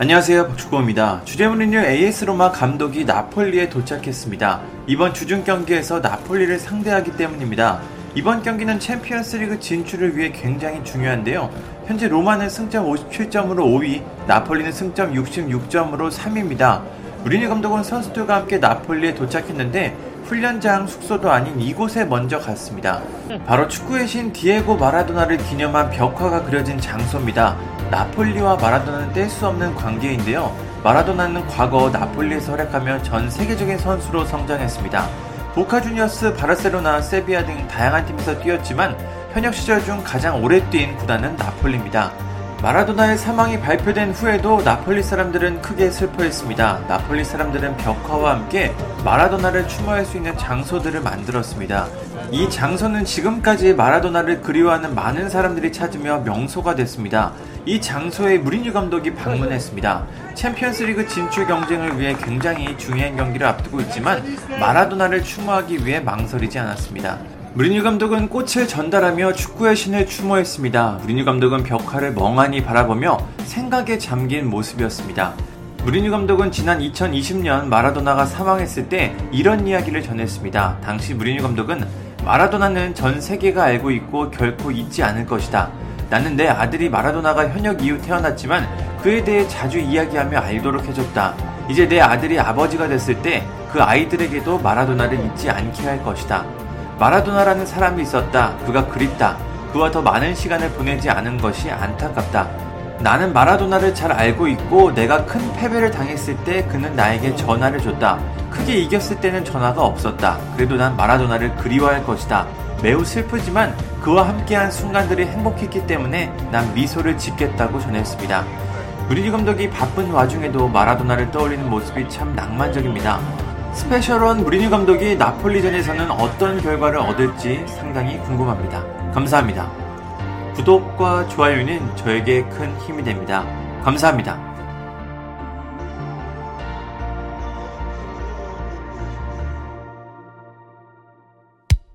안녕하세요 박주호입니다. 주제문은요 AS 로마 감독이 나폴리에 도착했습니다. 이번 주중 경기에서 나폴리를 상대하기 때문입니다. 이번 경기는 챔피언스리그 진출을 위해 굉장히 중요한데요. 현재 로마는 승점 57점으로 5위, 나폴리는 승점 66점으로 3위입니다. 무리뉴 감독은 선수들과 함께 나폴리에 도착했는데 훈련장 숙소도 아닌 이곳에 먼저 갔습니다. 바로 축구의 신 디에고 마라도나를 기념한 벽화가 그려진 장소입니다. 나폴리와 마라도나는 뗄 수 없는 관계인데요. 마라도나는 과거 나폴리에서 활약하며 전 세계적인 선수로 성장했습니다. 보카 주니어스, 바르셀로나, 세비야 등 다양한 팀에서 뛰었지만 현역 시절 중 가장 오래 뛴 구단은 나폴리입니다. 마라도나의 사망이 발표된 후에도 나폴리 사람들은 크게 슬퍼했습니다. 나폴리 사람들은 벽화와 함께 마라도나를 추모할 수 있는 장소들을 만들었습니다. 이 장소는 지금까지 마라도나를 그리워하는 많은 사람들이 찾으며 명소가 됐습니다. 이 장소에 무리뉴 감독이 방문했습니다. 챔피언스리그 진출 경쟁을 위해 굉장히 중요한 경기를 앞두고 있지만 마라도나를 추모하기 위해 망설이지 않았습니다. 무리뉴 감독은 꽃을 전달하며 축구의 신을 추모했습니다. 무리뉴 감독은 벽화를 멍하니 바라보며 생각에 잠긴 모습이었습니다. 무리뉴 감독은 지난 2020년 마라도나가 사망했을 때 이런 이야기를 전했습니다. 당시 무리뉴 감독은 마라도나는 전 세계가 알고 있고 결코 잊지 않을 것이다. 나는 내 아들이 마라도나가 현역 이후 태어났지만 그에 대해 자주 이야기하며 알도록 해줬다. 이제 내 아들이 아버지가 됐을 때 그 아이들에게도 마라도나를 잊지 않게 할 것이다. 마라도나라는 사람이 있었다. 그가 그립다. 그와 더 많은 시간을 보내지 않은 것이 안타깝다. 나는 마라도나를 잘 알고 있고 내가 큰 패배를 당했을 때 그는 나에게 전화를 줬다. 크게 이겼을 때는 전화가 없었다. 그래도 난 마라도나를 그리워할 것이다. 매우 슬프지만 그와 함께한 순간들이 행복했기 때문에 난 미소를 짓겠다고 전했습니다. 무리뉴 감독이 바쁜 와중에도 마라도나를 떠올리는 모습이 참 낭만적입니다. 스페셜원 무리뉴 감독이 나폴리전에서는 어떤 결과를 얻을지 상당히 궁금합니다. 감사합니다. 구독과 좋아요는 저에게 큰 힘이 됩니다. 감사합니다.